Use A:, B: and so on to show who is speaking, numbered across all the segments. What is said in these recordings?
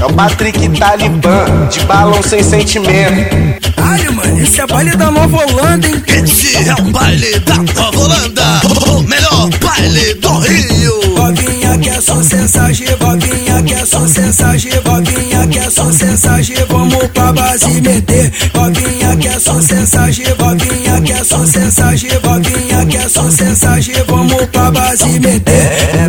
A: É o Patrick Talibã, de balão sem sentimento.
B: Ai, mano, esse é baile da Nova Holanda, hein?
C: Esse é o baile da Nova Holanda, o melhor baile do Rio.
B: Voguinha que é só sensagem, voguinha que é só sensagem, voguinha que é só sensagem, vamos pra base meter. Voguinha que é só sensagem, voguinha que é só sensagem, voguinha que é só sensagem, vamos pra base meter.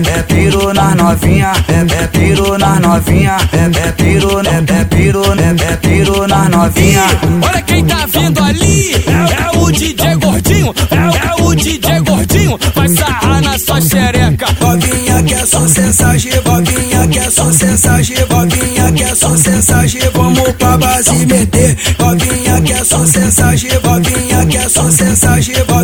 D: Novinha, é, é piro nas novinha, é, é piro, é, é piro, é, é piro nas novinha.
E: Olha quem tá vindo ali, é, é o DJ Gordinho, é, é o DJ Gordinho, vai sarrar na sua xereca.
B: Voguinha que é só sensagem, voguinha que é só sensagem, voguinha que é só sensagem, vamos pra base meter. Voguinha que é só sensagem, voguinha que é só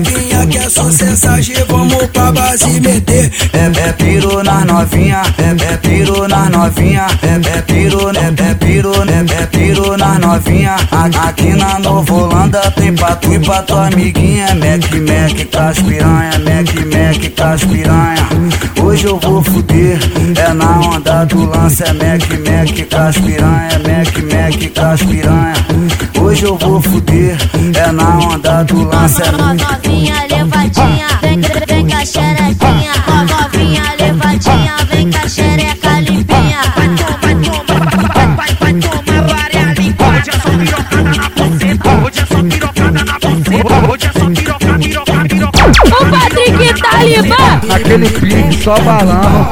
B: que é só sensagem, vamos pra base meter.
D: É, é piro nas novinha, é, é piro nas novinha, é, é piro, é, é piro, é, é piro novinha. Aqui na Nova Holanda tem pra tu e pra tua amiguinha. Mac, Mac, caspiranha, Mac, Mac, caspiranha. Hoje eu vou fuder, é na onda do lance, é Mac, Mac, caspiranha, Mac, Mac, caspiranha. Hoje eu vou fuder, é na onda do lance, é
F: No- Novinha levadinha, vem, vem com
G: Aquele pique só balão.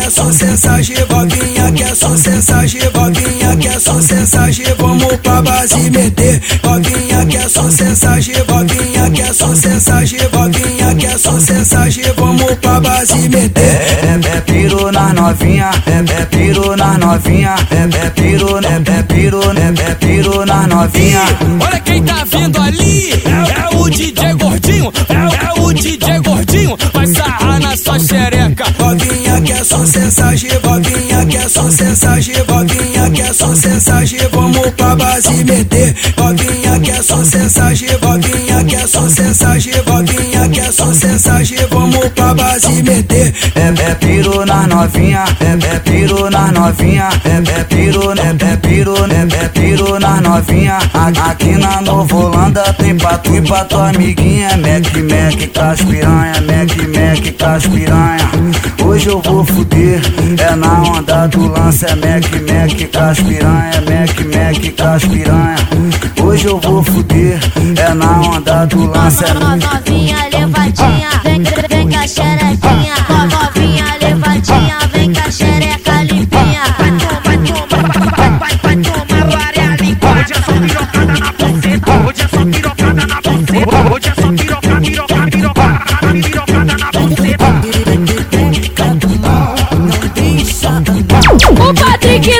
B: É só sensagem, voguinha que é só sensagem, voguinha que é só sensagem, vamos pra base meter. Voguinha que é só sensagem, voguinha que é só que é só sensagem, vamos pra base meter.
D: É, é piro nas novinha, é, é piro nas novinha, é, é piro, é, é piro, é, é piro nas novinha.
E: Olha quem tá vindo ali, é, é o DJ Gordinho, é, é o DJ Gordinho, vai sarrar na sua xereca.
B: Voguinha que é só sensagem, voguinha que é sensagem, voguinha que é só sensagem, vamos pra base meter. Voguinha que é só sensagem, voguinha que é só sensagem, voguinha que é só sensagem, vamos pra base meter.
D: É, é piro nas novinha, é, é piro nas novinha, é, é piro, é, é piro, é, é piro nas novinha. Aqui na Nova Holanda tem pra tu e pra tua amiguinha. Mac, Mac, caspiranha, Mac, Mac, caspiranha. Hoje eu vou fuder, é na onda do lance, é Mac, Mac, caspiranha, Mac, Mac, caspiranha. Hoje eu vou fuder, é na onda do lance, é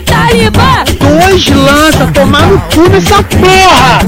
H: Talibã.
G: Dois lança, tomar no cu nessa porra.